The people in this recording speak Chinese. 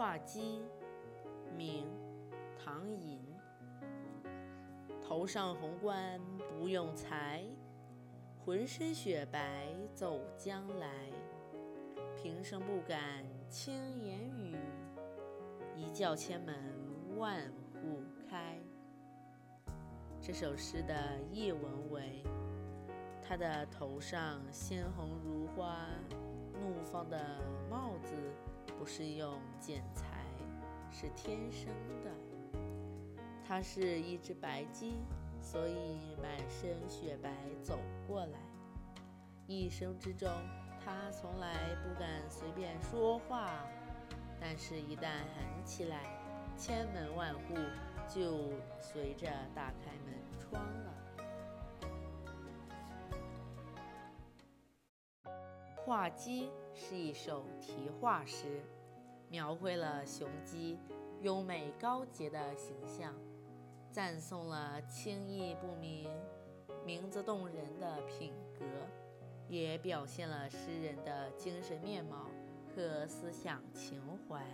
画鸡，明，唐寅。头上红冠不用裁，浑身雪白走将来。平生不敢轻言语，一叫千门万户开。这首诗的译文为：他的头上鲜红如花、怒放的帽子是用剪裁，是天生的。它是一只白鸡，所以满身雪白走过来。一生之中，它从来不敢随便说话，但是，一旦喊起来，千门万户就随着打开门窗了。画鸡是一首题画诗，描绘了雄鸡优美高洁的形象，赞颂了轻易不明、名字动人的品格，也表现了诗人的精神面貌和思想情怀。